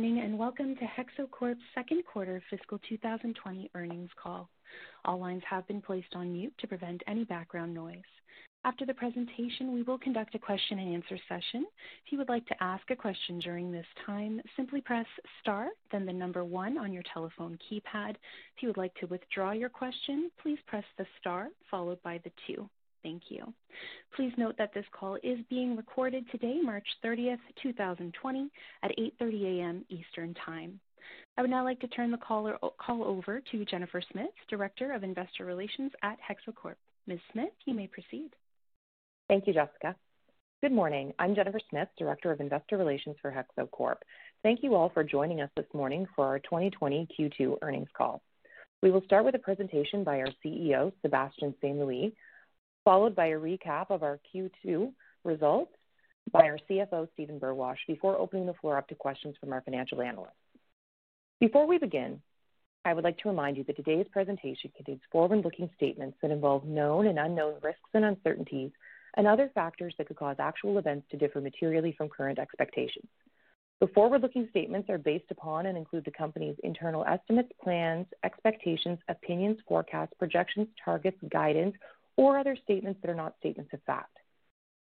Morning, and welcome to HEXO Corp's second quarter fiscal 2020 earnings call. All lines have been placed on mute to prevent any background noise. After the presentation, we will conduct a question and answer session. If you would like to ask a question during this time, simply press star, then the number one on your telephone keypad. If you would like to withdraw your question, please press the star followed by the two. Thank you. Please note that this call is being recorded today, March 30th, 2020, at 8:30 A.M. Eastern Time. I would now like to turn the call over to Jennifer Smith, Director of Investor Relations at HEXO Corp. Ms. Smith, you may proceed. Thank you, Jessica. Good morning. I'm Jennifer Smith, Director of Investor Relations for HEXO Corp. Thank you all for joining us this morning for our 2020 Q2 earnings call. We will start with a presentation by our CEO, Sebastien St. Louis, followed by a recap of our Q2 results by our CFO, Stephen Burwash, before opening the floor up to questions from our financial analysts. Before we begin, I would like to remind you that today's presentation contains forward-looking statements that involve known and unknown risks and uncertainties and other factors that could cause actual events to differ materially from current expectations. The forward-looking statements are based upon and include the company's internal estimates, plans, expectations, opinions, forecasts, projections, targets, guidance, or other statements that are not statements of fact.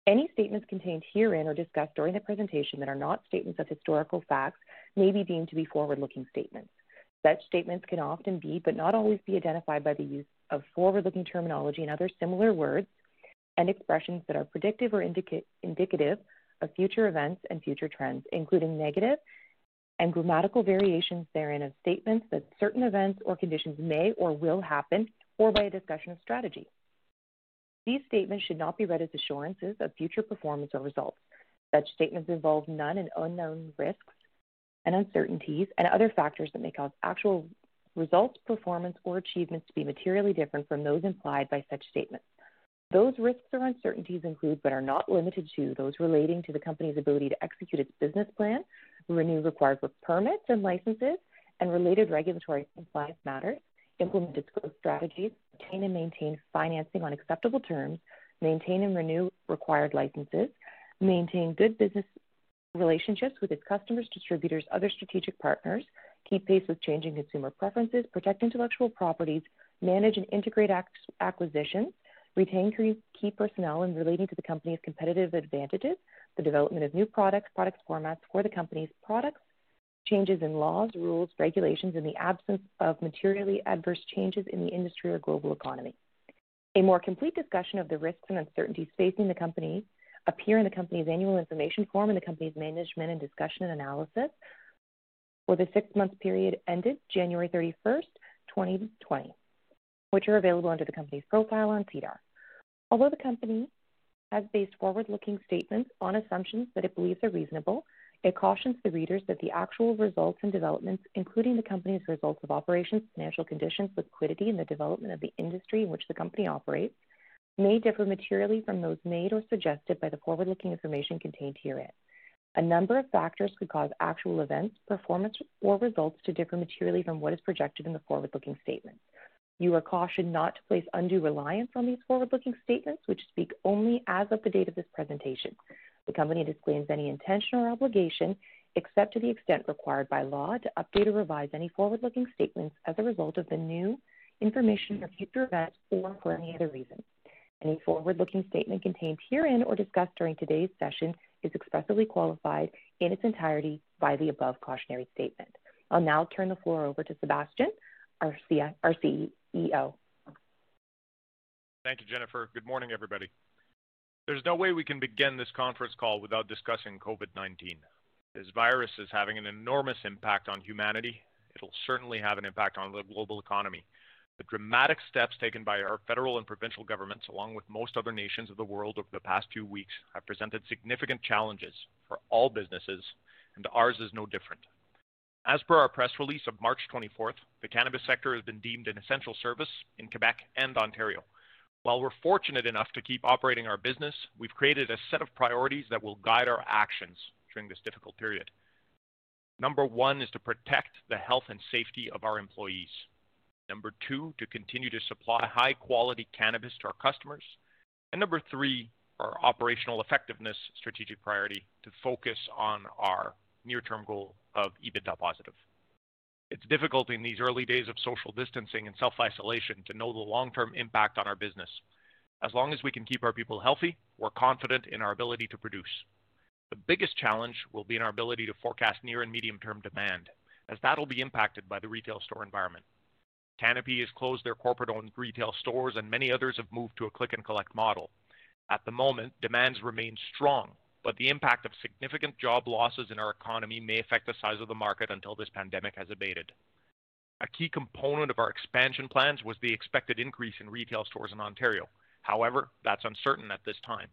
Any statements contained herein or discussed during the presentation that are not statements of historical facts may be deemed to be forward-looking statements. Such statements can often be, but not always be, identified by the use of forward-looking terminology and other similar words and expressions that are predictive or indica- indicative of future events and future trends, including negative and grammatical variations therein of statements that certain events or conditions may or will happen, or by a discussion of strategy. These statements should not be read as assurances of future performance or results. Such statements involve known and unknown risks and uncertainties and other factors that may cause actual results, performance, or achievements to be materially different from those implied by such statements. Those risks or uncertainties include, but are not limited to, those relating to the company's ability to execute its business plan, renew required permits and licenses, and related regulatory compliance matters, implement its growth strategies, obtain and maintain financing on acceptable terms, maintain and renew required licenses, maintain good business relationships with its customers, distributors, other strategic partners, keep pace with changing consumer preferences, protect intellectual properties, manage and integrate acquisitions, retain key personnel in relating to the company's competitive advantages, the development of new products, product formats for the company's products, changes in laws, rules, regulations in the absence of materially adverse changes in the industry or global economy. A more complete discussion of the risks and uncertainties facing the company appear in the company's annual information form and the company's management and discussion and analysis for the six-month period ended January 31st, 2020, which are available under the company's profile on SEDAR. Although the company has based forward-looking statements on assumptions that it believes are reasonable, it cautions the readers that the actual results and developments, including the company's results of operations, financial conditions, liquidity, and the development of the industry in which the company operates, may differ materially from those made or suggested by the forward-looking information contained herein. A number of factors could cause actual events, performance, or results to differ materially from what is projected in the forward-looking statements. You are cautioned not to place undue reliance on these forward-looking statements, which speak only as of the date of this presentation. The company disclaims any intention or obligation, except to the extent required by law, to update or revise any forward-looking statements as a result of the new information or future events or for any other reason. Any forward-looking statement contained herein or discussed during today's session is expressly qualified in its entirety by the above cautionary statement. I'll now turn the floor over to Sebastien, our, our CEO. Thank you, Jennifer. Good morning, everybody. There's no way we can begin this conference call without discussing COVID 19. This virus is having an enormous impact on humanity. It'll certainly have an impact on the global economy. The dramatic steps taken by our federal and provincial governments, along with most other nations of the world over the past few weeks, have presented significant challenges for all businesses, and ours is no different. As per our press release of March 24th, the cannabis sector has been deemed an essential service in Quebec and Ontario. While we're fortunate enough to keep operating our business, we've created a set of priorities that will guide our actions during this difficult period. Number one is to protect the health and safety of our employees. Number two, to continue to supply high quality cannabis to our customers. And number three, our operational effectiveness strategic priority to focus on our near term goal of EBITDA positive. It's difficult in these early days of social distancing and self isolation to know the long term impact on our business. As long as we can keep our people healthy, we're confident in our ability to produce. The biggest challenge will be in our ability to forecast near and medium term demand, as that'll be impacted by the retail store environment. Canopy has closed their corporate owned retail stores, and many others have moved to a click and collect model. At the moment, demands remain strong, but the impact of significant job losses in our economy may affect the size of the market until this pandemic has abated. A key component of our expansion plans was the expected increase in retail stores in Ontario. However, that's uncertain at this time.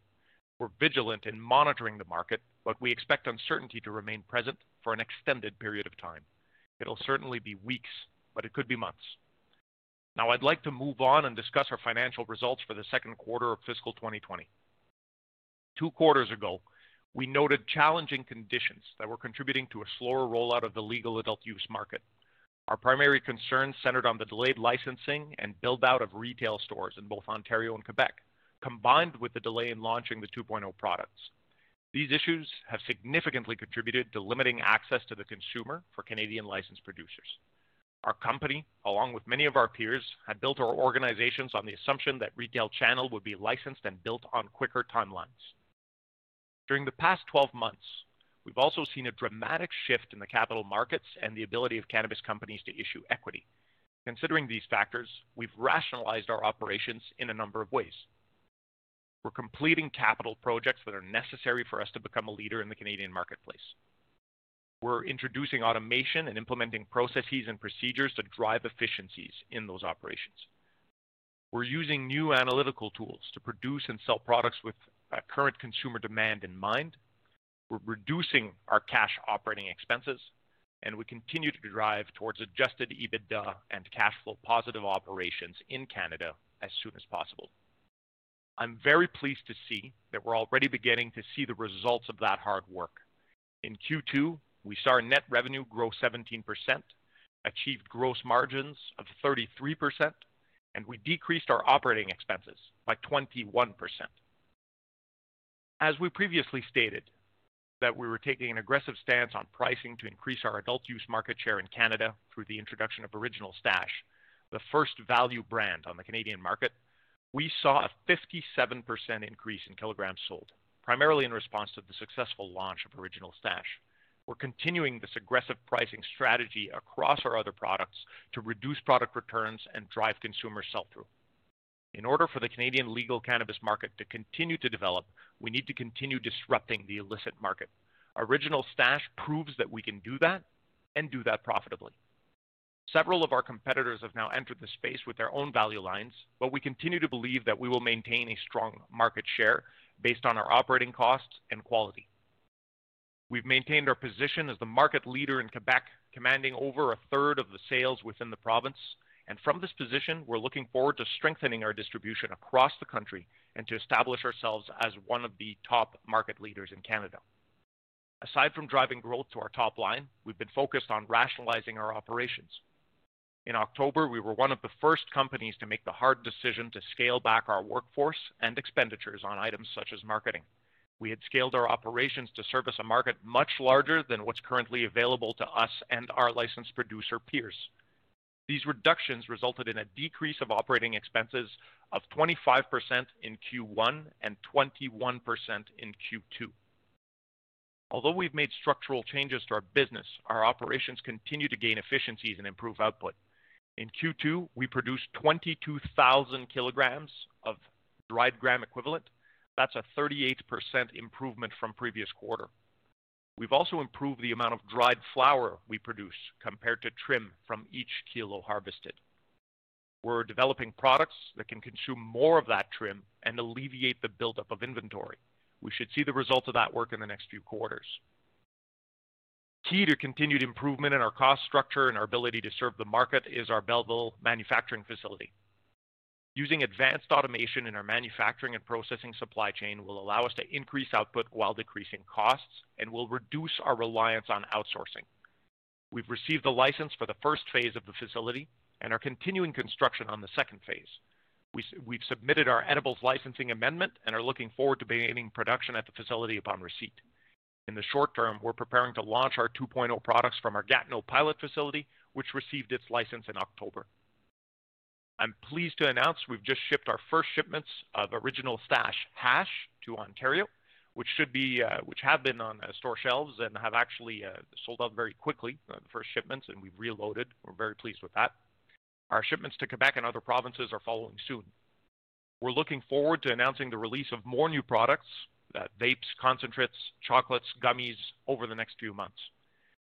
We're vigilant in monitoring the market, but we expect uncertainty to remain present for an extended period of time. It'll certainly be weeks, but it could be months. Now, I'd like to move on and discuss our financial results for the second quarter of fiscal 2020. Two quarters ago, we noted challenging conditions that were contributing to a slower rollout of the legal adult use market. Our primary concerns centered on the delayed licensing and build out of retail stores in both Ontario and Quebec, combined with the delay in launching the 2.0 products. These issues have significantly contributed to limiting access to the consumer for Canadian licensed producers. Our company, along with many of our peers, had built our organizations on the assumption that retail channel would be licensed and built on quicker timelines. During the past 12 months, we've also seen a dramatic shift in the capital markets and the ability of cannabis companies to issue equity. Considering these factors, we've rationalized our operations in a number of ways. We're completing capital projects that are necessary for us to become a leader in the Canadian marketplace. We're introducing automation and implementing processes and procedures to drive efficiencies in those operations. We're using new analytical tools to produce and sell products with Uh, current consumer demand in mind. We're reducing our cash operating expenses, and we continue to drive towards adjusted EBITDA and cash flow positive operations in Canada as soon as possible. I'm very pleased to see that we're already beginning to see the results of that hard work. In Q2, we saw our net revenue grow 17%, achieved gross margins of 33%, and we decreased our operating expenses by 21%. As we previously stated, that we were taking an aggressive stance on pricing to increase our adult use market share in Canada through the introduction of Original Stash, the first value brand on the Canadian market, we saw a 57% increase in kilograms sold, primarily in response to the successful launch of Original Stash. We're continuing this aggressive pricing strategy across our other products to reduce product returns and drive consumer sell-through. In order for the Canadian legal cannabis market to continue to develop, we need to continue disrupting the illicit market. Original Stash proves that we can do that and do that profitably. Several of our competitors have now entered the space with their own value lines, but we continue to believe that we will maintain a strong market share based on our operating costs and quality. We've maintained our position as the market leader in Quebec, commanding over a third of the sales within the province. And from this position, we're looking forward to strengthening our distribution across the country and to establish ourselves as one of the top market leaders in Canada. Aside from driving growth to our top line, we've been focused on rationalizing our operations. In October, we were one of the first companies to make the hard decision to scale back our workforce and expenditures on items such as marketing. We had scaled our operations to service a market much larger than what's currently available to us and our licensed producer peers. These reductions resulted in a decrease of operating expenses of 25% in Q1 and 21% in Q2. Although we've made structural changes to our business, our operations continue to gain efficiencies and improve output. In Q2, we produced 22,000 kilograms of dried gram equivalent, that's a 38% improvement from previous quarter. We've also improved the amount of dried flower we produce compared to trim from each kilo harvested. We're developing products that can consume more of that trim and alleviate the buildup of inventory. We should see the results of that work in the next few quarters. Key to continued improvement in our cost structure and our ability to serve the market is our Belleville manufacturing facility. Using advanced automation in our manufacturing and processing supply chain will allow us to increase output while decreasing costs and will reduce our reliance on outsourcing. We've received the license for the first phase of the facility and are continuing construction on the second phase. We've submitted our edibles licensing amendment and are looking forward to beginning production at the facility upon receipt. In the short term, we're preparing to launch our 2.0 products from our Gatineau pilot facility, which received its license in October. I'm pleased to announce we've just shipped our first shipments of Original Stash hash to Ontario, which should be, uh, which have been on uh, store shelves and have actually uh, sold out very quickly, uh, the first shipments, and we've reloaded. We're very pleased with that. Our shipments to Quebec and other provinces are following soon. We're looking forward to announcing the release of more new products, uh, vapes, concentrates, chocolates, gummies over the next few months.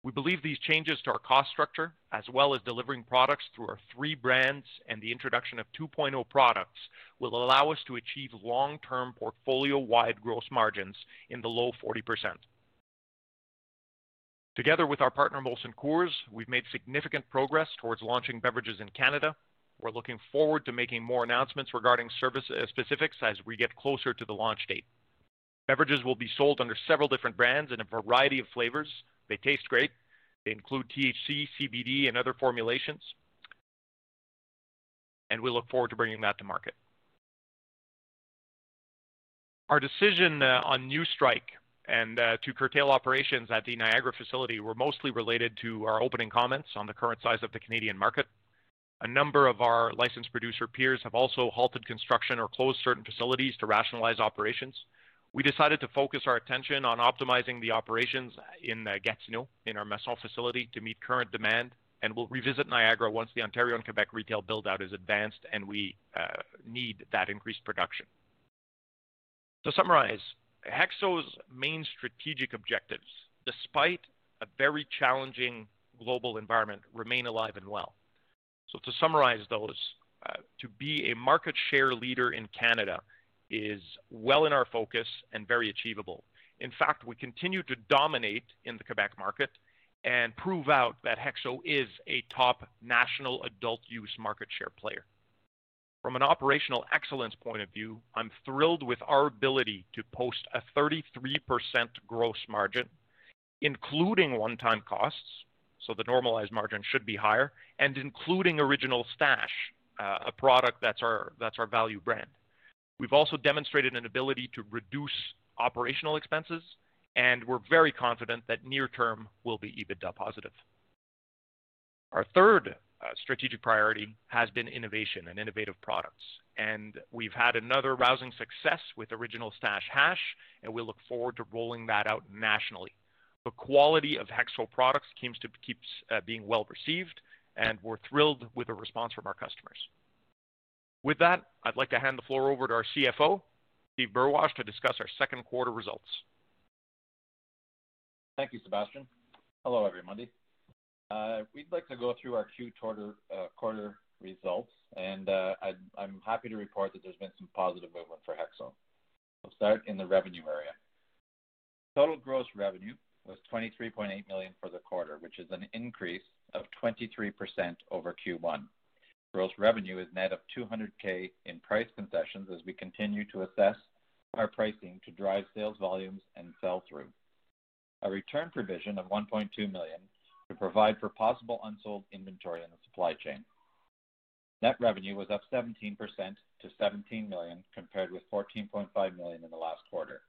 We believe these changes to our cost structure, as well as delivering products through our three brands and the introduction of 2.0 products, will allow us to achieve long-term portfolio-wide gross margins in the low 40%. Together with our partner Molson Coors, we've made significant progress towards launching beverages in Canada. We're looking forward to making more announcements regarding service uh, specifics as we get closer to the launch date. Beverages will be sold under several different brands in a variety of flavors. They taste great. They include THC, CBD, and other formulations. And we look forward to bringing that to market. Our decision uh, on Newstrike and uh, to curtail operations at the Niagara facility were mostly related to our opening comments on the current size of the Canadian market. A number of our licensed producer peers have also halted construction or closed certain facilities to rationalize operations. We decided to focus our attention on optimizing the operations in uh, Gatineau, in our Masson facility, to meet current demand, and we'll revisit Niagara once the Ontario and Quebec retail build-out is advanced and we uh, need that increased production. To summarize, HEXO's main strategic objectives, despite a very challenging global environment, remain alive and well. So to summarize those, uh, to be a market share leader in Canada is well in our focus and very achievable. In fact, we continue to dominate in the Quebec market and prove out that HEXO is a top national adult use market share player. From an operational excellence point of view, I'm thrilled with our ability to post a 33% gross margin, including one-time costs, so the normalized margin should be higher, and including Original Stash, uh, a product that's our, that's our value brand. We've also demonstrated an ability to reduce operational expenses, and we're very confident that near term will be EBITDA positive. Our third uh, strategic priority has been innovation and innovative products. And we've had another rousing success with Original Stash Hash, and we look forward to rolling that out nationally. The quality of Hexo products keeps, uh, being well received, and we're thrilled with the response from our customers. With that, I'd like to hand the floor over to our CFO, Steve Burwash, to discuss our second quarter results. Thank you, Sebastian. Hello, everybody. Uh, we'd like to go through our Q uh, quarter results, and uh, I'm happy to report that there's been some positive movement for HEXO. We'll start in the revenue area. Total gross revenue was 23.8 million for the quarter, which is an increase of 23% over Q1. Gross revenue is net of $200K in price concessions as we continue to assess our pricing to drive sales volumes and sell-through. A return provision of 1.2 million to provide for possible unsold inventory in the supply chain. Net revenue was up 17% to 17 million, compared with 14.5 million in the last quarter.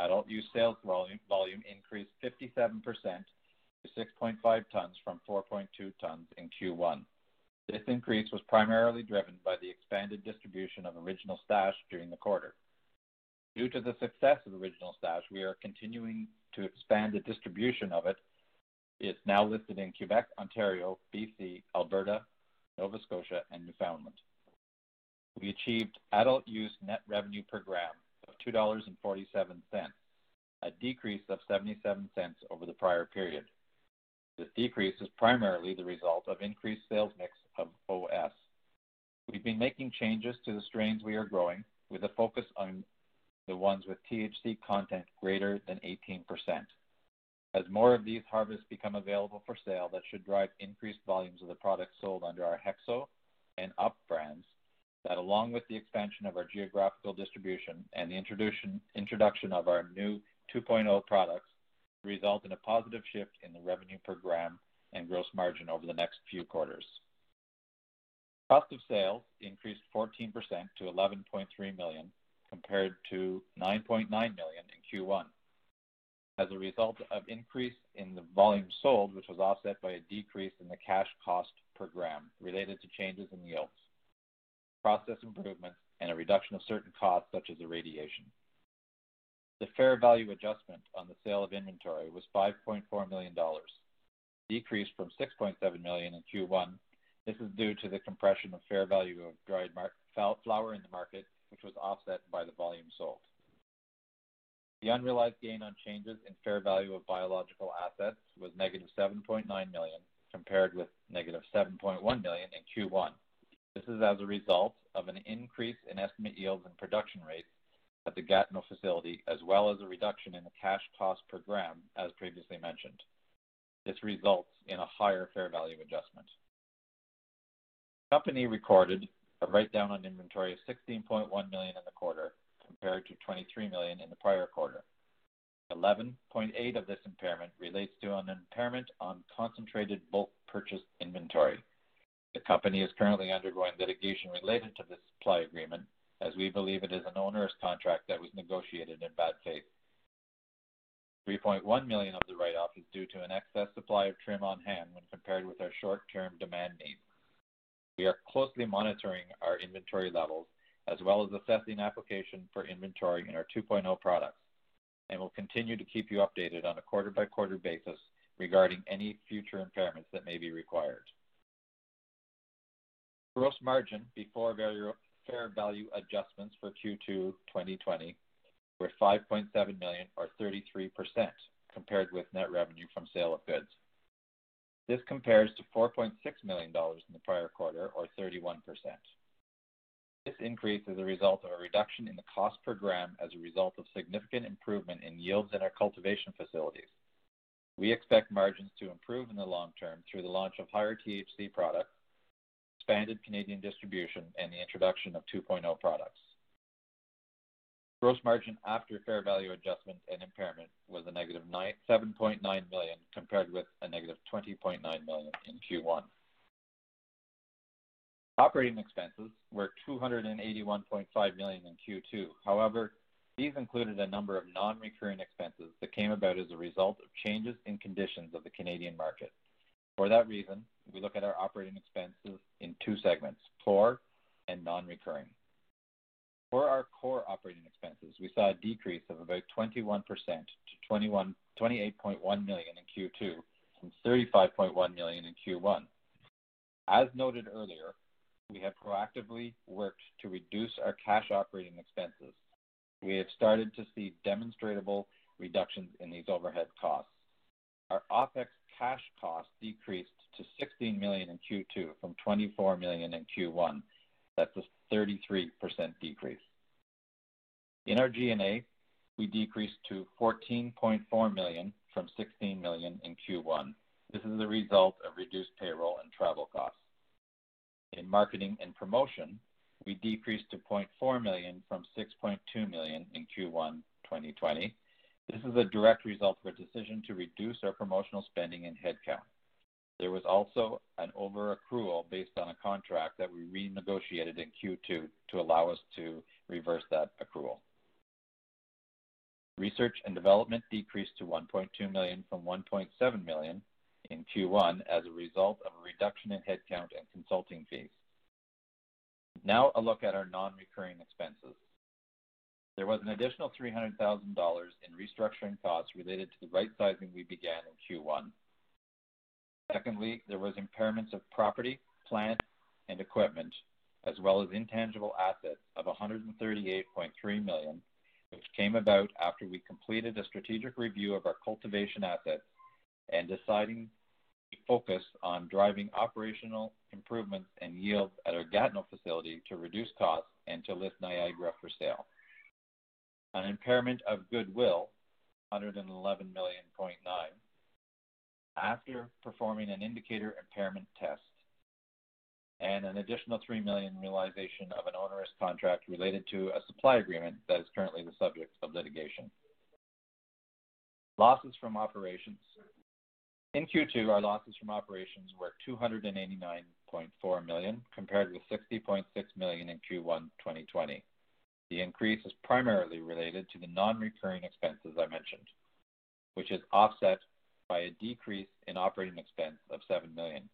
Adult use sales volume increased 57% to 6.5 tons from 4.2 tons in Q1. This increase was primarily driven by the expanded distribution of Original Stash during the quarter. Due to the success of Original Stash, we are continuing to expand the distribution of it. It's now listed in Quebec, Ontario, BC, Alberta, Nova Scotia, and Newfoundland. We achieved adult use net revenue per gram of $2.47, a decrease of 77 cents over the prior period. This decrease is primarily the result of increased sales mix been making changes to the strains we are growing with a focus on the ones with THC content greater than 18%. As more of these harvests become available for sale, that should drive increased volumes of the products sold under our HEXO and UP brands, that along with the expansion of our geographical distribution and the introduction of our new 2.0 products, result in a positive shift in the revenue per gram and gross margin over the next few quarters. Cost of sales increased 14% to 11.3 million, compared to 9.9 million in Q1, as a result of increase in the volume sold, which was offset by a decrease in the cash cost per gram related to changes in yields, process improvements, and a reduction of certain costs such as irradiation. The fair value adjustment on the sale of inventory was 5.4 million dollars, decreased from 6.7 million in Q1. This is due to the compression of fair value of dried flower in the market, which was offset by the volume sold. The unrealized gain on changes in fair value of biological assets was negative 7.9 million, compared with negative 7.1 million in Q1. This is as a result of an increase in estimate yields and production rates at the Gatineau facility, as well as a reduction in the cash cost per gram, as previously mentioned. This results in a higher fair value adjustment. The company recorded a write-down on inventory of 16.1 million in the quarter, compared to 23 million in the prior quarter. 11.8 of this impairment relates to an impairment on concentrated bulk purchase inventory. The company is currently undergoing litigation related to this supply agreement, as we believe it is an onerous contract that was negotiated in bad faith. 3.1 million of the write-off is due to an excess supply of trim on hand when compared with our short-term demand needs. We are closely monitoring our inventory levels, as well as assessing application for inventory in our 2.0 products, and will continue to keep you updated on a quarter-by-quarter basis regarding any future impairments that may be required. Gross margin before fair value adjustments for Q2 2020 were 5.7 million, or 33%, compared with net revenue from sale of goods. This compares to 4.6 million dollars in the prior quarter, or 31%. This increase is a result of a reduction in the cost per gram as a result of significant improvement in yields in our cultivation facilities. We expect margins to improve in the long term through the launch of higher THC products, expanded Canadian distribution, and the introduction of 2.0 products. Gross margin after fair value adjustment and impairment was a negative 7.9 million, compared with a negative 20.9 million in Q1. Operating expenses were 281.5 million in Q2. However, these included a number of non-recurring expenses that came about as a result of changes in conditions of the Canadian market. For that reason, we look at our operating expenses in two segments, core and non-recurring. For our core operating expenses, we saw a decrease of about 21% to 28.1 million in Q2 from 35.1 million in Q1. As noted earlier, we have proactively worked to reduce our cash operating expenses. We have started to see demonstrable reductions in these overhead costs. Our OpEx cash costs decreased to 16 million in Q2 from 24 million in Q1. That's a 33% decrease. In our G&A, we decreased to 14.4 million from 16 million in Q1. This is a result of reduced payroll and travel costs. In marketing and promotion, we decreased to 0.4 million from 6.2 million in Q1 2020. This is a direct result of a decision to reduce our promotional spending and headcount. There was also an over-accrual based on a contract that we renegotiated in Q2 to allow us to reverse that accrual. Research and development decreased to 1.2 million from 1.7 million in Q1 as a result of a reduction in headcount and consulting fees. Now a look at our non-recurring expenses. There was an additional 300,000 dollars in restructuring costs related to the right-sizing we began in Q1. Secondly, there was impairments of property, plant, and equipment, as well as intangible assets of 138.3 million, which came about after we completed a strategic review of our cultivation assets and deciding to focus on driving operational improvements and yields at our Gatineau facility to reduce costs and to list Niagara for sale. An impairment of goodwill, 111.9 million, after performing an indicator impairment test and an additional 3 million realization of an onerous contract related to a supply agreement that is currently the subject of litigation. Losses from operations. In Q2, our losses from operations were 289.4 million, compared with 60.6 million in Q1 2020. The increase is primarily related to the non-recurring expenses I mentioned, which is offset by a decrease in operating expense of 7 million,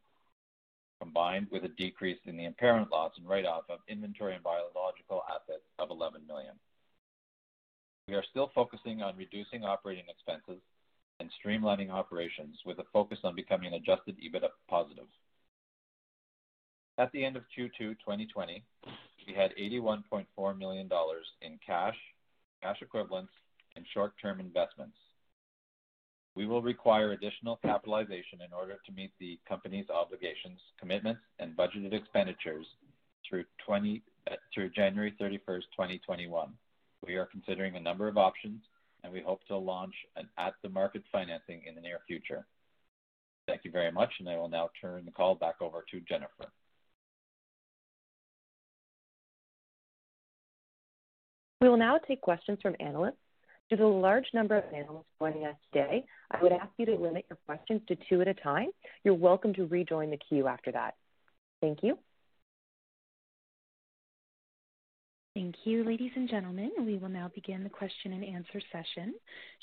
combined with a decrease in the impairment loss and write-off of inventory and biological assets of 11 million. We are still focusing on reducing operating expenses and streamlining operations with a focus on becoming adjusted EBITDA positive. At the end of Q2 2020, we had $81.4 million in cash cash equivalents, and short-term investments. We will require additional capitalization in order to meet the company's obligations, commitments, and budgeted expenditures through uh, January 31st, 2021. We are considering a number of options, and we hope to launch an at-the-market financing in the near future. Thank you very much, and I will now turn the call back over to Jennifer. We will now take questions from analysts. Due to the large number of analysts joining us today, I would ask you to limit your questions to two at a time. You're welcome to rejoin the queue after that. Thank you. Thank you. Ladies and gentlemen, we will now begin the question and answer session.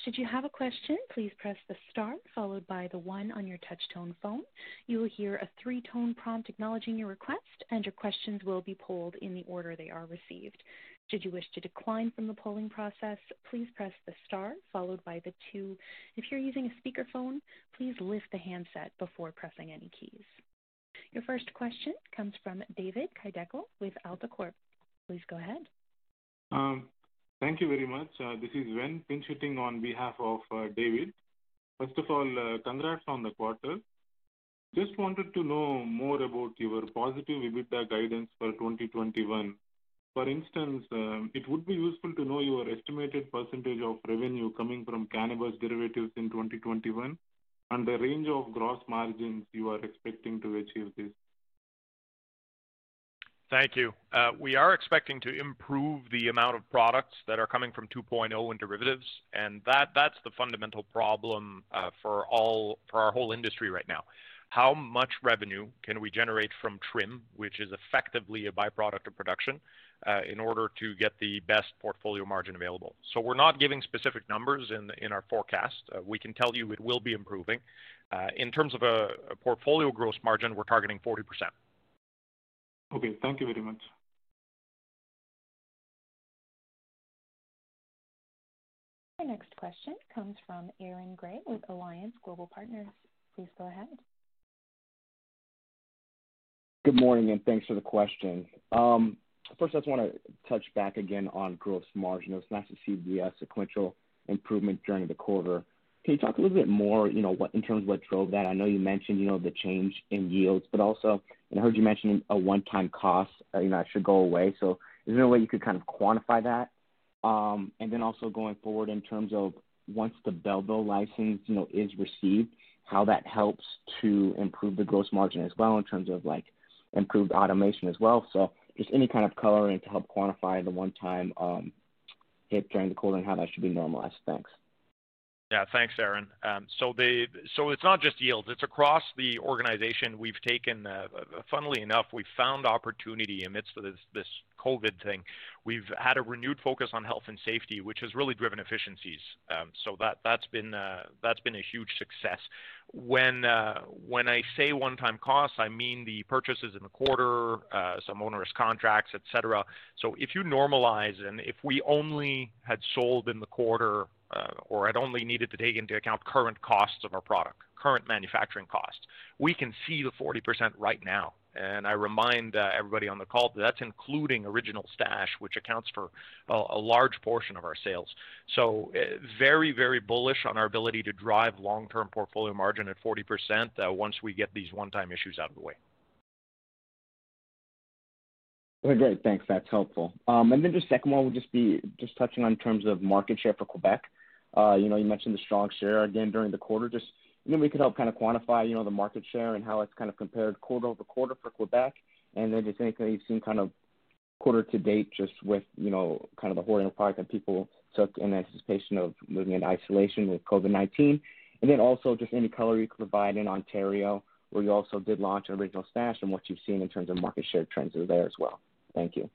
Should you have a question, please press the star followed by the one on your touch-tone phone. You will hear a three-tone prompt acknowledging your request, and your questions will be polled in the order they are received. Should you wish to decline from the polling process, please press the star followed by the two. If you're using a speakerphone, please lift the handset before pressing any keys. Your first question comes from David Kideckel with AltaCorp. Please go ahead. Um, thank you very much. Uh, this is Wen pinch-hitting on behalf of uh, David. First of all, uh, congrats on the quarter. Just wanted to know more about your positive EBITDA guidance for 2021. For instance, um, it would be useful to know your estimated percentage of revenue coming from cannabis derivatives in 2021 and the range of gross margins you are expecting to achieve this. Thank you. Uh, we are expecting to improve the amount of products that are coming from 2.0 and derivatives, and that's the fundamental problem uh, for our whole industry right now. How much revenue can we generate from trim, which is effectively a byproduct of production, Uh, in order to get the best portfolio margin available? So we're not giving specific numbers in in our forecast. Uh, we can tell you it will be improving. Uh, in terms of a portfolio gross margin, we're targeting 40%. Okay. Thank you very much. Our next question comes from Aaron Grey with Alliance Global Partners. Please go ahead. Good morning, and thanks for the question. Um, First, I just want to touch back again on gross margin. It was nice to see the sequential improvement during the quarter. Can you talk a little bit more, you know, what in terms of what drove that? I know you mentioned you know, the change in yields, but also, and I heard you mention a one-time cost you know, that should go away. So is there a way you could kind of quantify that? Um, and then also going forward in terms of once the Belleville license you know, is received, how that helps to improve the gross margin as well in terms of like improved automation as well. Just any kind of coloring to help quantify the one-time um, hit during the quarter and how that should be normalized. Thanks. Yeah. Thanks, Aaron. Um, so it's not just yields, it's across the organization. We've taken, uh, uh, funnily enough, we've found opportunity amidst this COVID thing. We've had a renewed focus on health and safety, which has really driven efficiencies. Um so uh, That's been a huge success. When I say one-time costs, I mean the purchases in the quarter, some onerous contracts, et cetera. So if you normalize and if we only had sold in the quarter, or had only needed to take into account current costs of our product, current manufacturing costs, we can see the 40% right now. And I remind everybody on the call that that's including Original Stash, which accounts for a large portion of our sales. So, uh, very very bullish on our ability to drive long-term portfolio margin at 40% once we get these one-time issues out of the way. Okay, great. Thanks. That's helpful. Um, and then just second one would just be just touching on terms of market share for Quebec. Uh, you know, you mentioned the strong share again during the quarter. Just, you know, we could help kind of quantify, you know, the market share and how it's kind of compared quarter-over-quarter for Quebec, and then just anything you've seen kind of quarter to date, just with, you know, kind of the hoarding product that people took in anticipation of moving into isolation with COVID-19. And then also just any color you could provide in Ontario, where you also did launch an Original Stash and what you've seen in terms of market share trends there as well. Thank you.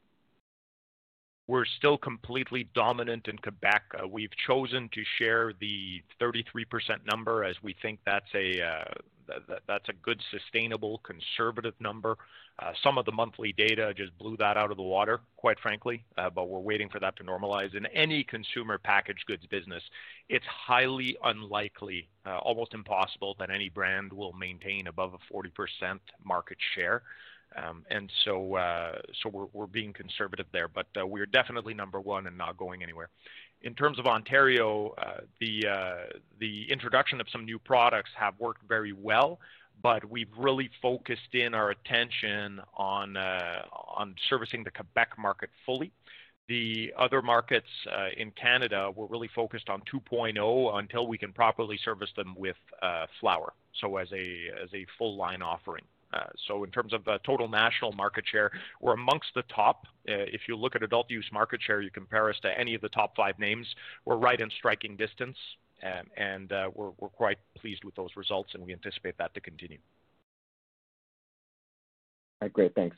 We're still completely dominant in Quebec. Uh, we've chosen to share the 33% number as we think that's a uh, th- that's a good, sustainable, conservative number. Uh, some of the monthly data just blew that out of the water, quite frankly, uh, but we're waiting for that to normalize. In any consumer packaged goods business, it's highly unlikely, uh, almost impossible, that any brand will maintain above a 40% market share. Um, and so, uh, so we're, we're being conservative there, but uh, we're definitely number one and not going anywhere. In terms of Ontario, uh, the uh, the introduction of some new products have worked very well, but we've really focused in our attention on uh, on servicing the Quebec market fully. The other markets uh, in Canada, we're really focused on 2.0 until we can properly service them with flower, so as a as a full line offering. Uh, so in terms of total national market share, we're amongst the top. Uh, if you look at adult use market share, you compare us to any of the top five names, we're right in striking distance, um, and uh, we're, we're quite pleased with those results, and we anticipate that to continue. All right, great. Thanks.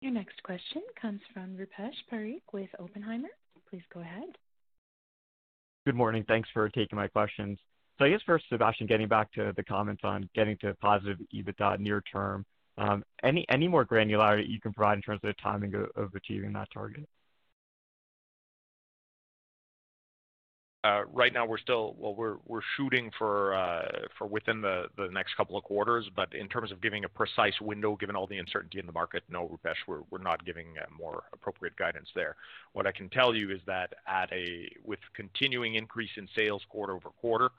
Your next question comes from Rupesh Parikh with Oppenheimer. Please go ahead. Good morning. Thanks for taking my questions. So I guess first, Sebastian, getting back to the comments on getting to positive EBITDA near term, um, any more granularity you can provide in terms of the timing of achieving that target? Uh, right now, we're still well, we're shooting for uh, within the next couple of quarters. But in terms of giving a precise window, given all the uncertainty in the market, no, Rupesh, we're not giving uh, more appropriate guidance there. What I can tell you is that with continuing increase in sales quarter over quarter,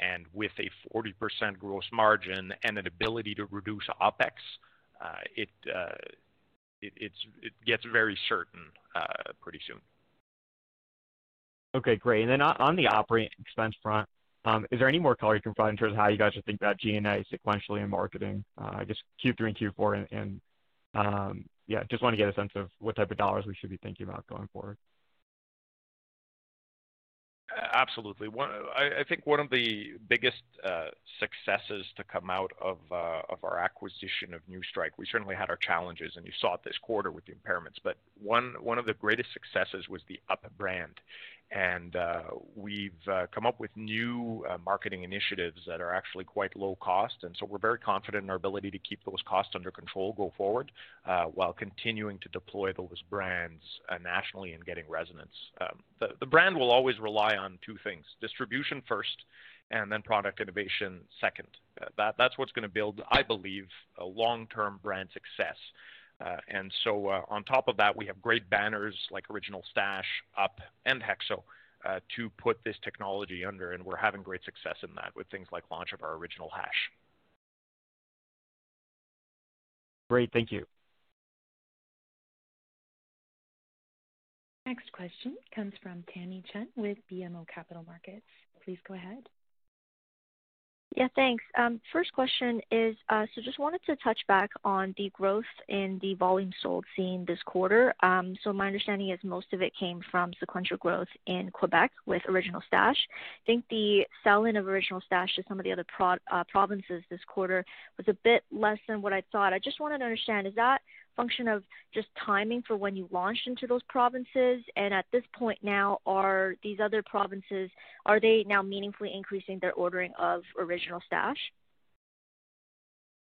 and with a 40% gross margin and an ability to reduce OpEx, uh, uh, it gets very certain uh, pretty soon. Okay, great. And then On the operating expense front, um, is there any more color you can provide in terms of how you guys are thinking about G&A sequentially in marketing, I guess Q3 and Q4? and um, Yeah, just want to get a sense of what type of dollars we should be thinking about going forward. Absolutely. One, I, I, think one of the biggest uh, successes to come out of uh, of our acquisition of Newstrike, we certainly had our challenges, and you saw it this quarter with the impairments. But one one of the greatest successes was the Up brand, and uh, we've uh, come up with new uh, marketing initiatives that are actually quite low cost. And so we're very confident in our ability to keep those costs under control go forward uh, while continuing to deploy those brands uh, nationally and getting resonance. Um, the, the brand will always rely on two things distribution first and then product innovation second. Uh, that, that's what's going to build, I believe, a long term brand success. Uh, and so uh, on top of that, we have great banners like Original Stash, Up, and Hexo uh, to put this technology under, and we're having great success in that with things like launch of our original hash. Great, thank you. Next question comes from Tamy Chen with BMO Capital Markets. Please go ahead. Yeah, thanks. Um, first question is, uh, so just wanted to touch back on the growth in the volume sold seen this quarter. Um, so my understanding is most of it came from sequential growth in Quebec with Original Stash. I think the sell-in of Original Stash to some of the other uh, provinces this quarter was a bit less than what I thought. I just wanted to understand, is that function of just timing for when you launched into those provinces? And at this point now, are these other provinces, are they now meaningfully increasing their ordering of original stash?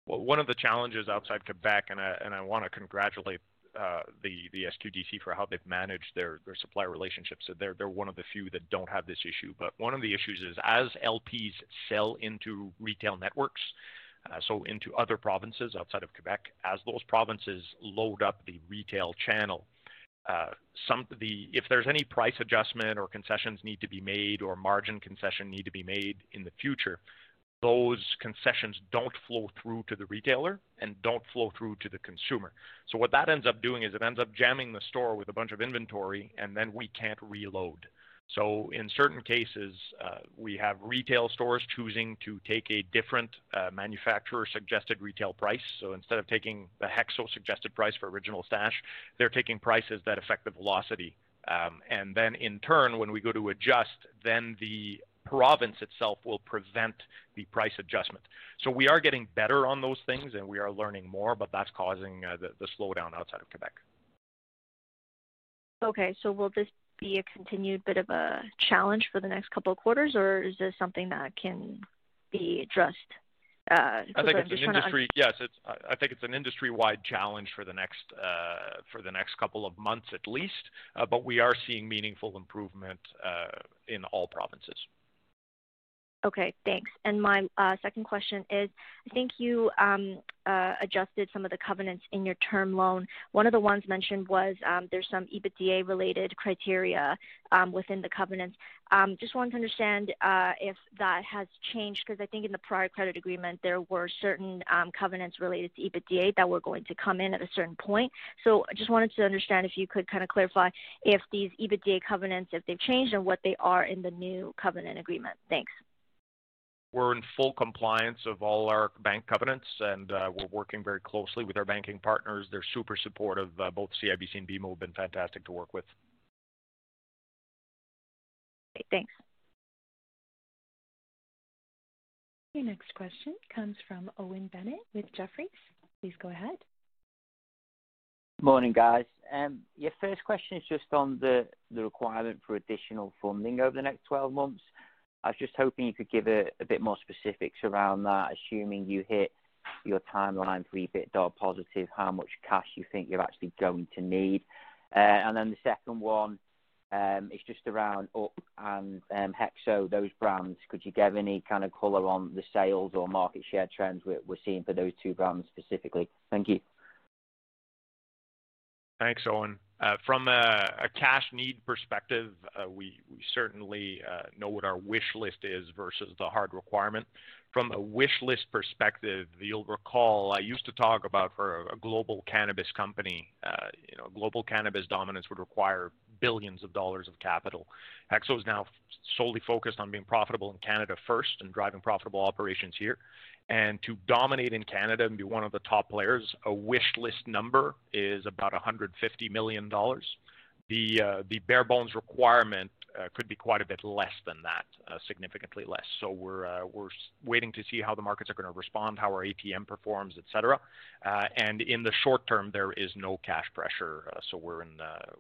Well, one of the challenges outside Quebec, and I, and I want to congratulate uh, the the SQDC for how they've managed their their supplier relationships. So they're they're one of the few that don't have this issue. But one of the issues is as LPs sell into retail networks, uh, so into other provinces outside of Quebec. As those provinces load up the retail channel, uh, some the if there's any price adjustment or concessions need to be made or margin concession need to be made in the future, those concessions don't flow through to the retailer and don't flow through to the consumer. So what that ends up doing is it ends up jamming the store with a bunch of inventory, and then we can't reload. So in certain cases, uh, we have retail stores choosing to take a different uh, manufacturer suggested retail price. So instead of taking the Hexo suggested price for original stash, they're taking prices that affect the velocity. Um, and then in turn, when we go to adjust, then the province itself will prevent the price adjustment. So we are getting better on those things and we are learning more, but that's causing uh, the, the slowdown outside of Quebec. Okay, so will this be a continued bit of a challenge for the next couple of quarters, or is this something that can be addressed? Uh, I think it's an industry. Yes, it's. I think it's an industry-wide challenge for the next uh, for the next couple of months at least. Uh, but we are seeing meaningful improvement uh, in all provinces. Okay, thanks. And my uh, second question is, I think you um, uh, adjusted some of the covenants in your term loan. One of the ones mentioned was um, there's some EBITDA-related criteria um, within the covenants. Just wanted to understand uh, if that has changed, because I think in the prior credit agreement, there were certain covenants related to EBITDA that were going to come in at a certain point. So I just wanted to understand if you could kind of clarify if these EBITDA covenants, if they've changed and what they are in the new covenant agreement. Thanks. We're in full compliance of all our bank covenants, and uh, we're working very closely with our banking partners. They're super supportive. Uh, both CIBC and BMO have been fantastic to work with. Okay, thanks. Your next question comes from Owen Bennett with Jefferies. Please go ahead. Morning, guys. Um, your first question is just on the requirement for additional funding over the next 12 months. I was just hoping you could give a bit more specifics around that, assuming you hit your timeline for EBITDA positive, how much cash you think you're actually going to need. Uh, and then the second one um, is just around Up and um, Hexo, those brands. Could you give any kind of color on the sales or market share trends we're seeing for those two brands specifically? Thank you. Thanks, Owen. Uh, from a cash need perspective, uh, we certainly uh, know what our wish list is versus the hard requirement. From a wish list perspective, you'll recall I used to talk about for a global cannabis company, you know, global cannabis dominance would require billions of dollars of capital. Hexo is now solely focused on being profitable in Canada first and driving profitable operations here. And to dominate in Canada and be one of the top players, a wish list number is about $150 million. The, uh, the bare bones requirement uh, could be quite a bit less than that, uh, significantly less. So we're, uh, we're waiting to see how the markets are going to respond, how our ATM performs, et cetera. Uh, and in the short term, there is no cash pressure. Uh, so we're in,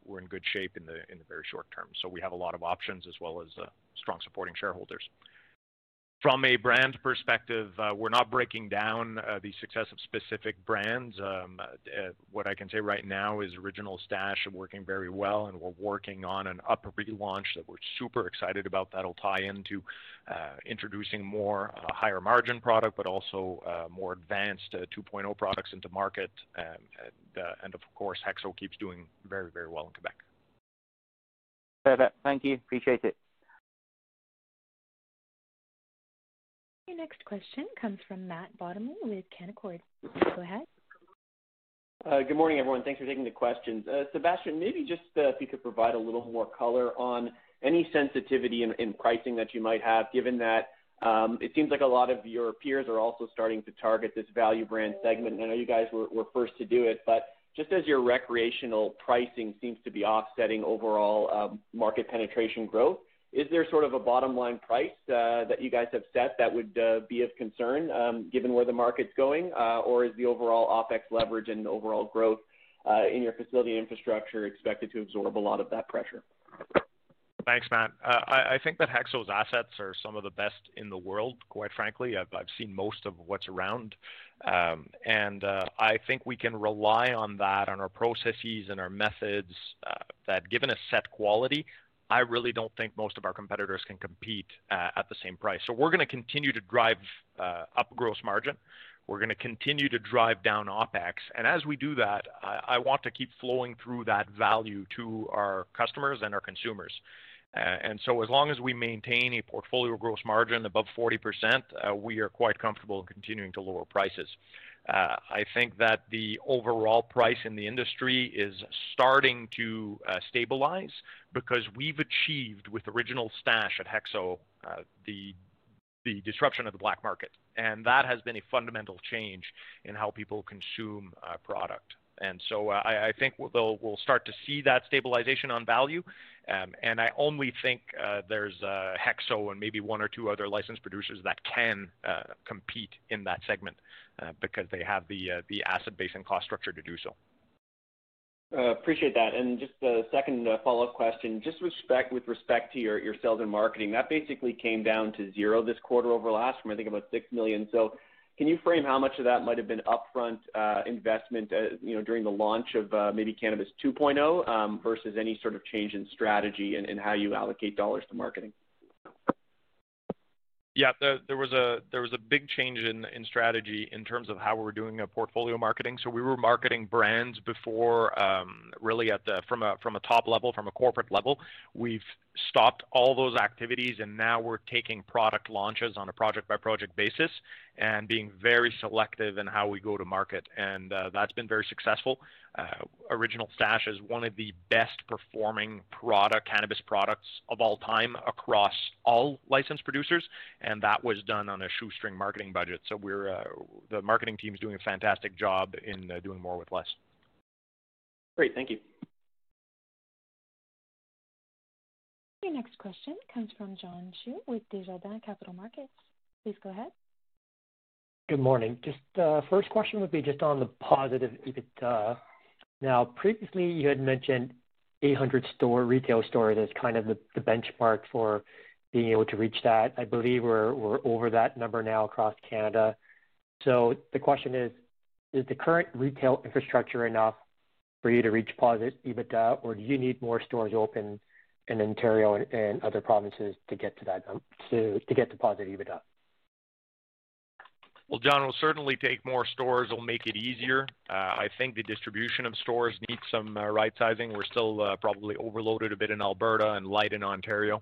we're in good shape in the, in the very short term. So we have a lot of options as well as strong supporting shareholders. From a brand perspective, uh, we're not breaking down uh, the success of specific brands. Um, uh, what I can say right now is Original Stash working very well, and we're working on an Up relaunch that we're super excited about. That'll tie into introducing more higher margin product, but also more advanced 2.0 products into market. Um, and of course, Hexo keeps doing very, very well in Quebec. Perfect. Thank you. Appreciate it. Next question comes from Matt Bottomley with Canaccord. Go ahead. Uh, good morning, everyone. Thanks for taking the questions. Uh, Sebastien, maybe just uh, if you could provide a little more color on any sensitivity in pricing that you might have, given that um, it seems like a lot of your peers are also starting to target this value brand segment. And I know you guys were first to do it, but just as your recreational pricing seems to be offsetting overall um, market penetration growth, is there sort of a bottom line price uh, that you guys have set that would uh, be of concern um, given where the market's going? Uh, or is the overall OpEx leverage and overall growth in your facility infrastructure expected to absorb a lot of that pressure? Thanks, Matt. I I think that Hexo's assets are some of the best in the world, quite frankly. I've seen most of what's around. Um, and uh, I think we can rely on that, on our processes and our methods, uh, that given a set quality, I really don't think most of our competitors can compete uh, at the same price. So we're going to continue to drive uh, up gross margin. We're going to continue to drive down OpEx. And as we do that, I, I want to keep flowing through that value to our customers and our consumers. And so as long as we maintain a portfolio gross margin above 40%, we are quite comfortable in continuing to lower prices. Uh, I think that the overall price in the industry is starting to uh, stabilize because we've achieved with Original Stash at HEXO uh, the disruption of the black market, and that has been a fundamental change in how people consume product. And so, uh, I I, think we'll we'll start to see that stabilization on value. Um, and I only think uh, there's uh, HEXO and maybe one or two other licensed producers that can compete in that segment because they have the the asset base and cost structure to do so. Uh, Appreciate that. And just a second uh, follow-up question. Just respect, with respect to your your sales and marketing, that basically came down to zero this quarter over last, from I think about 6 million. So can you frame how much of that might have been upfront uh, investment, uh, you know, during the launch of uh, maybe Cannabis 2.0 um, versus any sort of change in strategy and how you allocate dollars to marketing? Yeah, there was a big change in strategy in terms of how we're doing a portfolio marketing. So we were marketing brands before, um, really from a top level, from a corporate level. We've stopped all those activities, and now we're taking product launches on a project-by-project basis and being very selective in how we go to market, and uh, that's been very successful. Uh, Original Stash is one of the best performing cannabis products of all time across all licensed producers, and that was done on a shoestring marketing budget. So we're, uh, the marketing team is doing a fantastic job in uh, doing more with less. Great. Thank you. Your next question comes from John Chu with Desjardins Capital Markets. Please go ahead. Good morning. Just, uh, first question would be just on the positive EBITDA. Now, previously, you had mentioned 800 retail stores as kind of the benchmark for being able to reach that. I believe we're over that number now across Canada. So the question is: Is the current retail infrastructure enough for you to reach positive EBITDA, or do you need more stores open in Ontario and other provinces to get to that, to to get to positive EBITDA? Well, John, we'll certainly take more stores. It'll make it easier. Uh, I think the distribution of stores needs some uh, right sizing. We're still uh, probably overloaded a bit in Alberta and light in Ontario.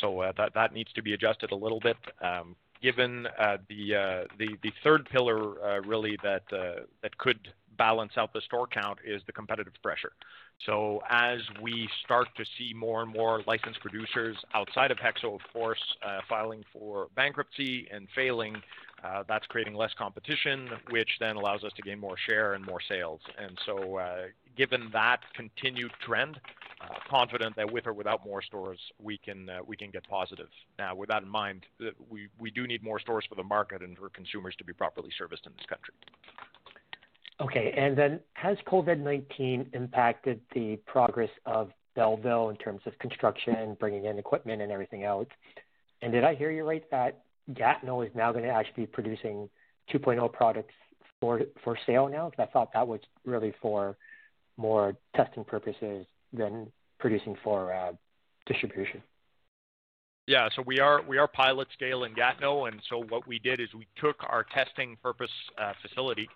So, that that needs to be adjusted a little bit. Um, given the the, the third pillar really that could balance out the store count is the competitive pressure. So as we start to see more and more licensed producers outside of HEXO, of course, filing for bankruptcy and failing, Uh, that's creating less competition, which then allows us to gain more share and more sales. And so, uh, given that continued trend, uh, confident that with or without more stores, we can we can get positive. Now, with that in mind, we we do need more stores for the market and for consumers to be properly serviced in this country. Okay. And then has COVID-19 impacted the progress of Belleville in terms of construction, bringing in equipment and everything else? And did I hear you right, that Gatineau is now gonna actually be producing 2.0 products for for sale now? Because I thought that was really for more testing purposes than producing for uh, distribution. Yeah. So we are we are pilot scale in Gatineau, and so what we did is we took our testing purpose uh, facility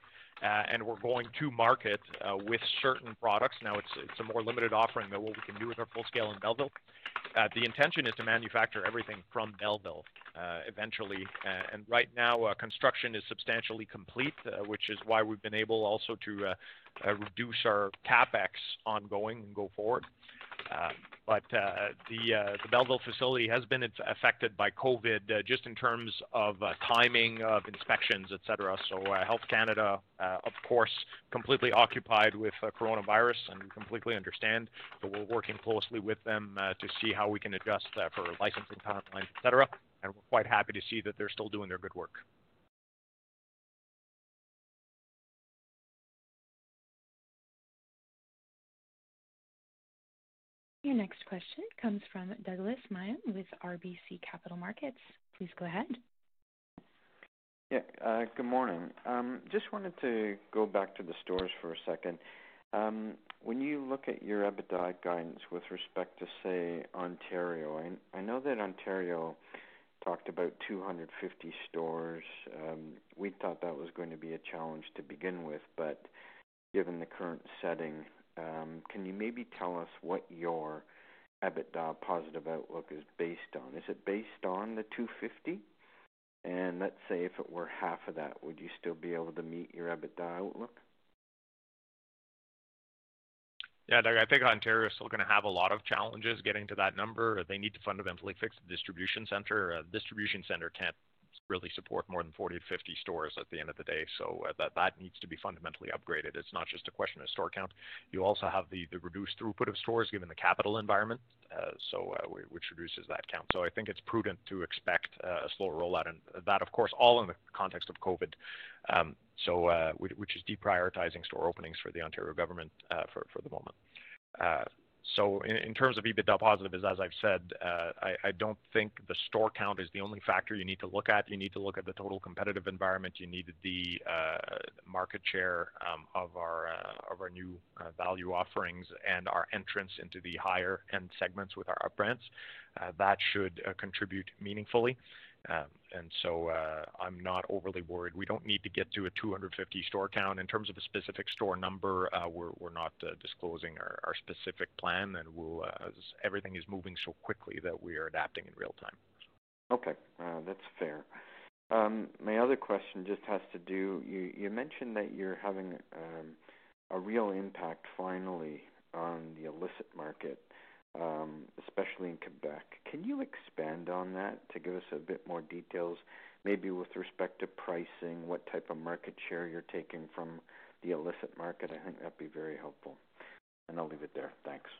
Uh, and we're going to market uh, with certain products. Now, it's it's a more limited offering than what we can do with our full scale in Belleville. Uh, The intention is to manufacture everything from Belleville uh, eventually. Uh, and right now, construction is substantially complete, which is why we've been able also to reduce our CapEx ongoing and go forward. Um, but uh, uh, the Belleville facility has been affected by COVID uh, just in terms of timing of inspections, et cetera. So, Health Canada, of course, completely occupied with coronavirus, and we completely understand, but we're working closely with them to see how we can adjust for licensing timelines, et cetera. And we're quite happy to see that they're still doing their good work. Your next question comes from Douglas Miehm with RBC Capital Markets. Please go ahead. Yeah, uh, good morning. Um, just wanted to go back to the stores for a second. Um, when you look at your EBITDA guidance with respect to, say, Ontario, I know that Ontario talked about 250 stores. Um, we thought that was going to be a challenge to begin with, but given the current setting, can you maybe tell us what your EBITDA positive outlook is based on. Is it based on the 250? And let's say if it were half of that, would you still be able to meet your EBITDA outlook? Yeah, Doug, I think Ontario is still going to have a lot of challenges getting to that number. They need to fundamentally fix the distribution center. Uh, distribution center can't really support more than 40 to 50 stores at the end of the day. So uh, that that needs to be fundamentally upgraded. It's not just a question of store count. You also have the the reduced throughput of stores given the capital environment, uh, so uh, which reduces that count. So I think it's prudent to expect uh, a slower rollout, and that, of course, all in the context of COVID. Um, so uh, which is deprioritizing store openings for the Ontario government uh, for for the moment. So in terms of EBITDA positive, as I've said, uh, I don't think the store count is the only factor you need to look at. You need to look at the total competitive environment. You need the uh, market share um, of our uh, new value offerings and our entrance into the higher-end segments with our brands. That should contribute meaningfully. Um, and so uh, I'm not overly worried. We don't need to get to a 250 store count. In terms of a specific store number, uh, we're, we're not uh, disclosing our, our specific plan, and we'll, uh, everything is moving so quickly that we are adapting in real time. Okay, uh, that's fair. Um, my other question just has to do. You, you mentioned that you're having um, a real impact finally on the illicit market especially in Quebec. Can you expand on that to give us a bit more details, maybe with respect to pricing, what type of market share you're taking from the illicit market? I think that'd be very helpful. And I'll leave it there. Thanks.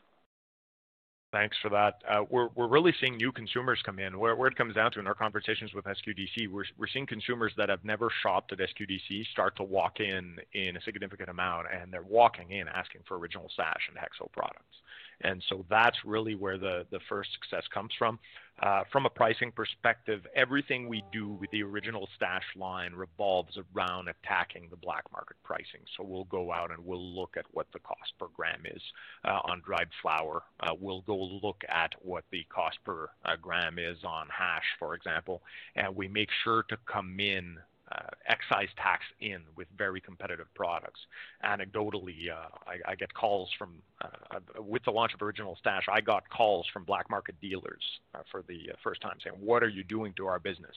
Thanks for that. Uh, we're we're really seeing new consumers come in. Where it comes down to in our conversations with SQDC, we're we're seeing consumers that have never shopped at SQDC start to walk in in a significant amount, and they're walking in asking for original stash and Hexo products. And so that's really where the, the first success comes from. Uh, from a pricing perspective, everything we do with the original stash line revolves around attacking the black market pricing. So we'll go out and we'll look at what the cost per gram is uh, on dried flower. Uh, we'll go look at what the cost per uh, gram is on hash, for example, and we make sure to come in uh, excise tax in with very competitive products. Anecdotally, uh, I, I, get calls from, uh, with the launch of Original Stash, I got calls from black market dealers uh, for the uh, first time saying, What are you doing to our business?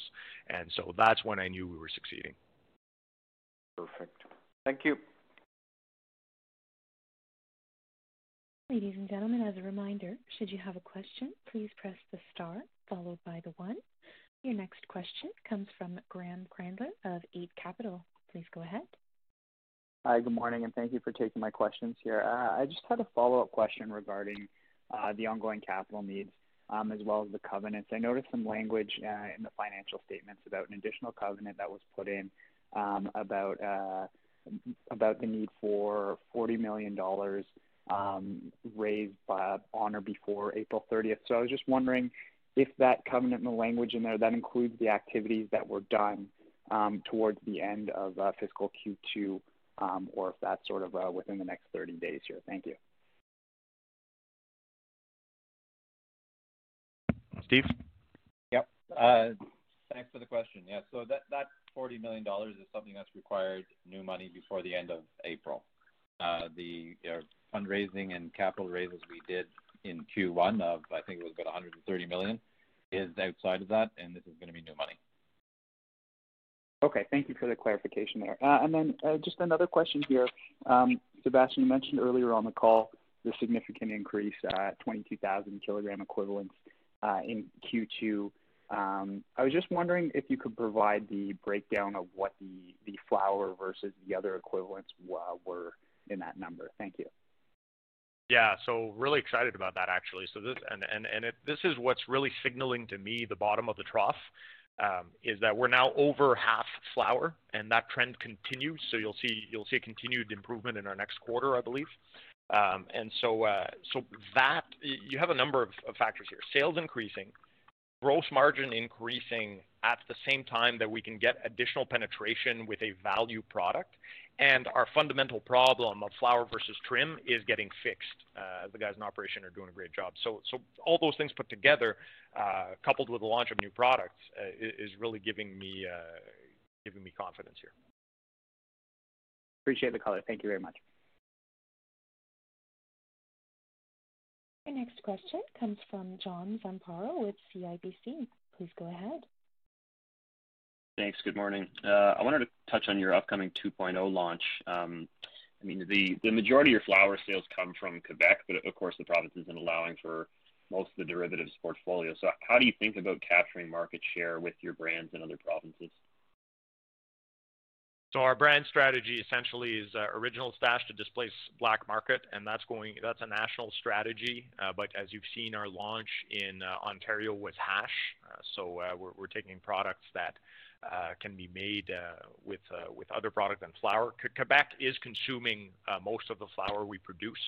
And so that's when I knew we were succeeding. Perfect. Thank you. Ladies and gentlemen, as a reminder, should you have a question, please press the star followed by the one. Your next question comes from Graeme Kreindler of Eight Capital. Please go ahead. Hi, good morning, and thank you for taking my questions here. Uh, I just had a follow-up question regarding uh, the ongoing capital needs, um, as well as the covenants. I noticed some language uh, in the financial statements about an additional covenant that was put in um, about about the need for $40 million um, raised by on or before April 30th. So I was just wondering if that covenant and the language in there, that includes the activities that were done um, towards the end of uh, fiscal Q2, um, or if that's sort of uh, within the next 30 days here. Thank you. Steve? Yep. Uh, thanks for the question. Yeah, so that, that $40 million is something that's required new money before the end of April. Uh, the uh, fundraising and capital raises we did in Q1 of, I think it was about 130 million, is outside of that, and this is going to be new money. Okay. Thank you for the clarification there. Uh, and then uh, just another question here. Um, Sebastien, you mentioned earlier on the call the significant increase, uh, 22,000 kilogram equivalents in Q2. Um, I was just wondering if you could provide the breakdown of what the the flower versus the other equivalents were in that number. Thank you. Yeah, so really excited about that actually. So this and and and it, this is what's really signaling to me the bottom of the trough um, is that we're now over half flower, and that trend continues. So you'll see you'll see a continued improvement in our next quarter, I believe. Um, and so uh, so that you have a number of, of factors here: sales increasing, gross margin increasing at the same time that we can get additional penetration with a value product and our fundamental problem of flower versus trim is getting fixed. Uh, the guys in operation are doing a great job. So, so all those things put together, uh, coupled with the launch of new products, uh, is really giving me uh, giving me confidence here. Appreciate the color. Thank you very much. Your next question comes from John Zamparo with CIBC. Please go ahead. Thanks. Good morning. Uh, I wanted to touch on your upcoming 2.0 launch. Um, I mean, the majority of your flower sales come from Quebec, but of course, the province isn't allowing for most of the derivatives portfolio. So how do you think about capturing market share with your brands in other provinces? So our brand strategy essentially is uh, Original Stash to displace BLK MKT, and that's a national strategy. Uh, but as you've seen, our launch in uh, Ontario was hash. So, we're taking products that Uh, can be made uh, with uh, with other product than flower. Quebec is consuming most of the flower we produce.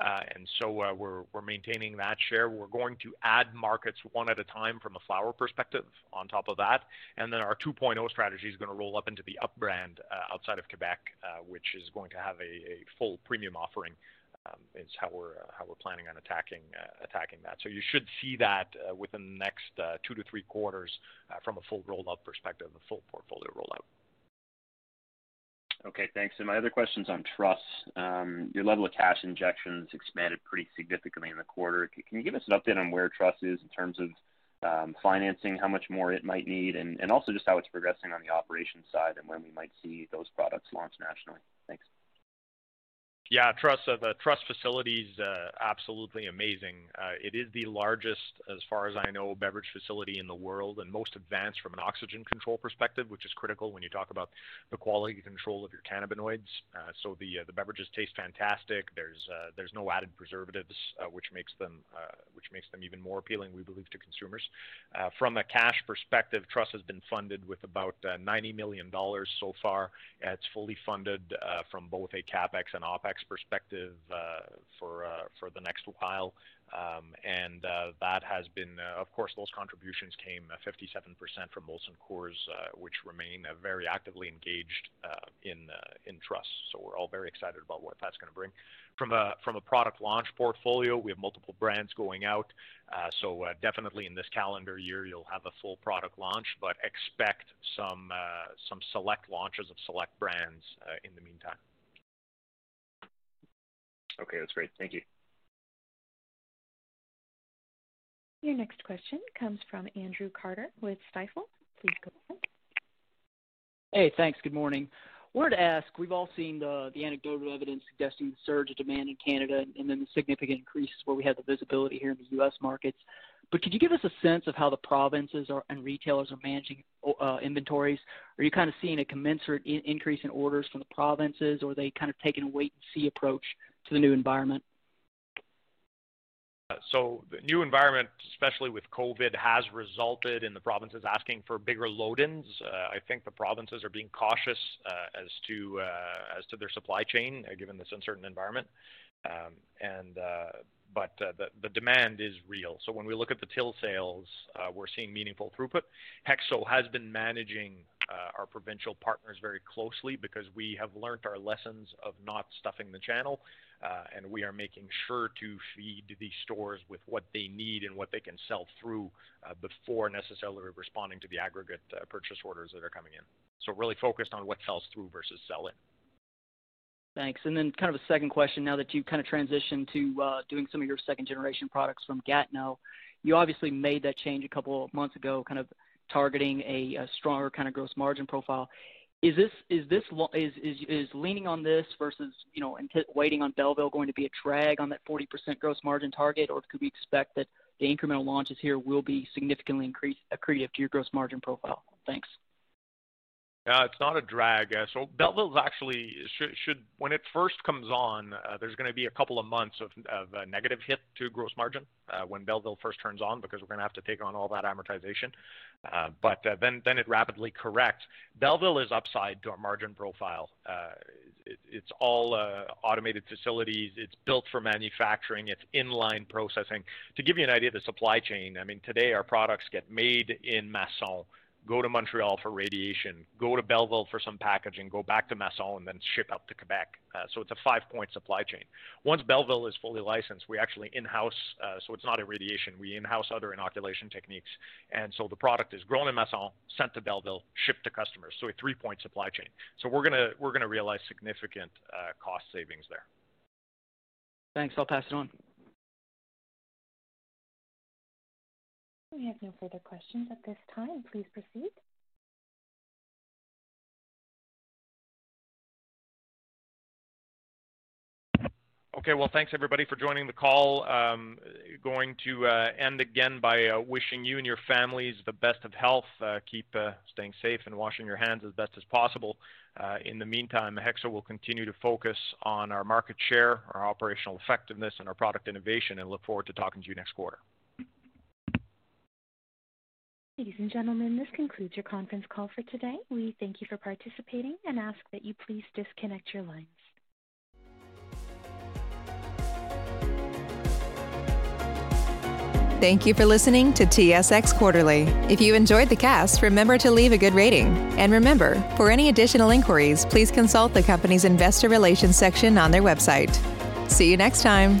Uh, and so uh, we're we're maintaining that share. We're going to add markets one at a time from a flower perspective on top of that. And then our 2.0 strategy is gonna roll up into the UP brand outside of Quebec, which is going to have a full premium offering, Um, is how we're uh, how we're planning on attacking uh, attacking that. So you should see that uh, within the next two to three quarters from a full rollout perspective, a full portfolio rollout. Okay, thanks. And my other question's on Truss. Um, your level of cash injections expanded pretty significantly in the quarter. Can you give us an update on where Truss is in terms of um, financing, how much more it might need, and, and also just how it's progressing on the operations side and when we might see those products launched nationally? Thanks. Yeah, Truss. Uh, the Truss facility is uh, absolutely amazing. Uh, it is the largest, as far as I know, beverage facility in the world and most advanced from an oxygen control perspective, which is critical when you talk about the quality control of your cannabinoids. So the the beverages taste fantastic. There's there's no added preservatives, which makes them which makes them even more appealing, we believe, to consumers. From a cash perspective, Truss has been funded with about 90 million dollars so far. It's fully funded from both a CapEx and OpEx perspective uh, for uh, for the next while. Um, and uh, that has been, of course, those contributions came 57% from Molson Coors, which remain very actively engaged in in trusts. So We're all very excited about what that's gonna bring. From a product launch portfolio, we have multiple brands going out. So definitely in this calendar year, you'll have a full product launch, but expect some select launches of select brands in the meantime. Okay, that's great. Thank you. Your next question comes from Andrew Carter with Stifel. Please go ahead. Hey, thanks. Good morning. Wanted to ask, we've all seen the the anecdotal evidence suggesting the surge of demand in Canada and then the significant increases where we have the visibility here in the U.S. markets. But could you give us a sense of how the provinces and retailers are managing uh, inventories? Are you kind of seeing a commensurate increase in orders from the provinces, or are they kind of taking a wait and see approach to the new environment? Uh, so the new environment, especially with COVID, has resulted in the provinces asking for bigger load-ins. Uh, I think the provinces are being cautious uh, as to as to their supply chain given this uncertain environment. Um, and, but The the demand is real. So when we look at the till sales, we're seeing meaningful throughput. HEXO has been managing our provincial partners very closely because we have learned our lessons of not stuffing the channel, Uh, and we are making sure to feed these stores with what they need and what they can sell through uh, before necessarily responding to the aggregate uh, purchase orders that are coming in. So really focused on what sells through versus sell in. Thanks. And then kind of a second question, now that you've kind of transitioned to doing some of your second-generation products from Gatineau, you obviously made that change a couple of months ago, kind of targeting a stronger kind of gross margin profile. Is this is this is is is leaning on this versus, you know, and waiting on Belleville going to be a drag on that 40% gross margin target, or could we expect that the incremental launches here will be significantly accretive to your gross margin profile? Thanks. Uh, it's not a drag. Uh, so Belleville is should, when it first comes on, uh, there's gonna be a couple of months of a negative hit to gross margin when Belleville first turns on because we're gonna have to take on all that amortization. But then then it rapidly corrects. Belleville is upside to our margin profile. It's all automated facilities. It's built for manufacturing. It's in-line processing. To give you an idea of the supply chain, I mean, today our products get made in Masson, go to Montreal for radiation, go to Belleville for some packaging, go back to Masson, and then ship out to Quebec. Uh, so it's a five-point supply chain. Once Belleville is fully licensed, we actually in-house, uh, so it's not irradiation. We in-house other inoculation techniques. And so the product is grown in Masson, sent to Belleville, shipped to customers. So a three-point supply chain. So we're gonna realize significant uh, cost savings there. Thanks. I'll pass it on. We have no further questions at this time. Please proceed. Okay, well, thanks everybody for joining the call. Um, going to uh, end again by uh, wishing you and your families the best of health. Uh, keep uh, staying safe and washing your hands as best as possible. Uh, in the meantime, HEXO will continue to focus on our market share, our operational effectiveness, and our product innovation, and look forward to talking to you next quarter. Ladies and gentlemen, this concludes your conference call for today. We thank you for participating and ask that you please disconnect your lines. Thank you for listening to TSX Quarterly. If you enjoyed the cast, remember to leave a good rating. And remember, for any additional inquiries, please consult the company's investor relations section on their website. See you next time.